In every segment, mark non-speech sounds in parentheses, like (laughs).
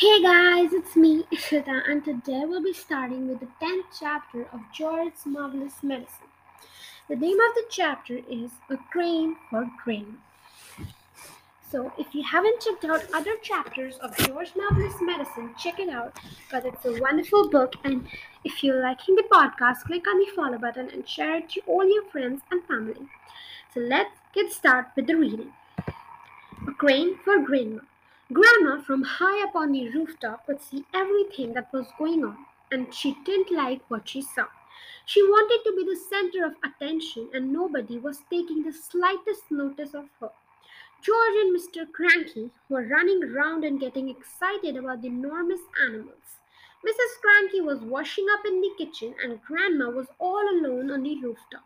Hey guys, it's me, Ishita, and today we'll be starting with the 10th chapter of George's Marvellous Medicine. The name of the chapter is A Crane for Grandma. So, if you haven't checked out other chapters of George's Marvellous Medicine, check it out because it's a wonderful book. And if you're liking the podcast, click on the follow button and share it to all your friends and family. So, let's get started with the reading. A Crane for Grandma. Grandma from high up on the rooftop could see everything that was going on, and she didn't like what she saw. She wanted to be the center of attention, and nobody was taking the slightest notice of her. George and Mr. Kranky were running around and getting excited about the enormous animals. Mrs. Kranky was washing up in the kitchen, and Grandma was all alone on the rooftop.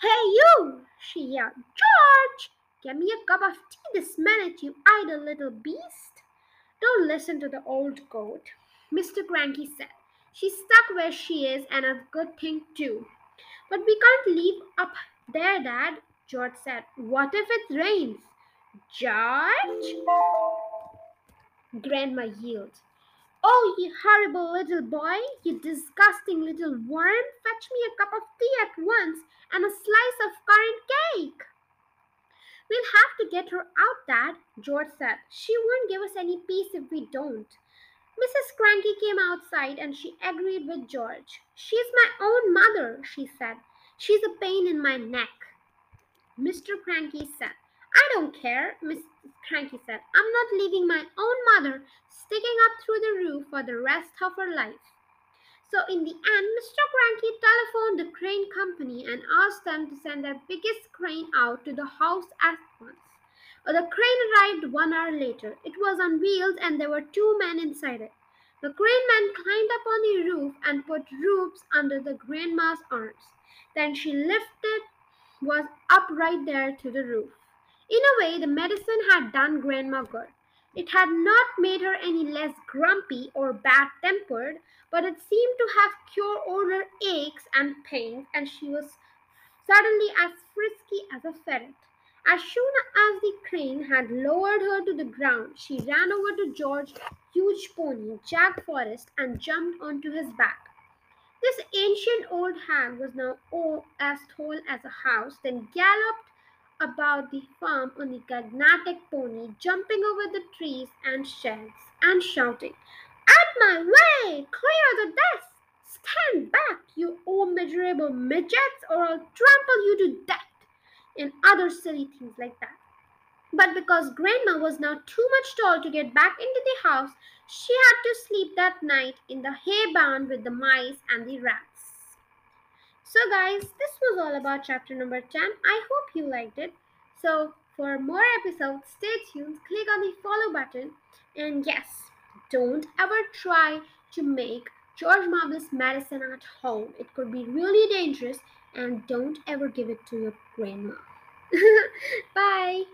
Hey, you! she yelled. George! Get me a cup of tea this minute, you idle little beast. Don't listen to the old goat, Mr. Kranky said. She's stuck where she is, and a good thing, too. But we can't leave up there, Dad, George said. What if it rains? George? Grandma yelled. Oh, you horrible little boy, you disgusting little worm, fetch me a cup of tea at once and a slice of currant cake. We'll have to get her out, Dad, George said. She won't give us any peace if we don't. Mrs. Kranky came outside and she agreed with George. She's my own mother, she said. She's a pain in my neck. Mr. Kranky said, I don't care, Mrs. Kranky said. I'm not leaving my own mother sticking up through the roof for the rest of her life. So in the end, Mr. The crane company and asked them to send their biggest crane out to the house at once. The crane arrived one hour later. It was on wheels and there were two men inside it. The crane man climbed up on the roof and put ropes under the grandma's arms. Then she lifted was up right there to the roof. In a way, the medicine had done grandma good. It had not made her any less grumpy or bad tempered, but it seemed to have cured all her aches and pains, and she was suddenly as frisky as a ferret. As soon as the crane had lowered her to the ground, she ran over to George's huge pony, Jack Frost, and jumped onto his back. This ancient old hag was now as tall as a house, then galloped about the farm on the gigantic pony, jumping over the trees and sheds, and shouting, out my way! Clear the desk! Stand back, you old miserable midgets, or I'll trample you to death! And other silly things like that. But because Grandma was now too much tall to get back into the house, she had to sleep that night in the hay barn with the mice and the rats. So, guys, this was all about chapter number 10. I hope you liked it. So, for more episodes, stay tuned, click on the follow button, and yes, don't ever try to make George Marvelous medicine at home. It could be really dangerous and don't ever give it to your grandma. (laughs) Bye.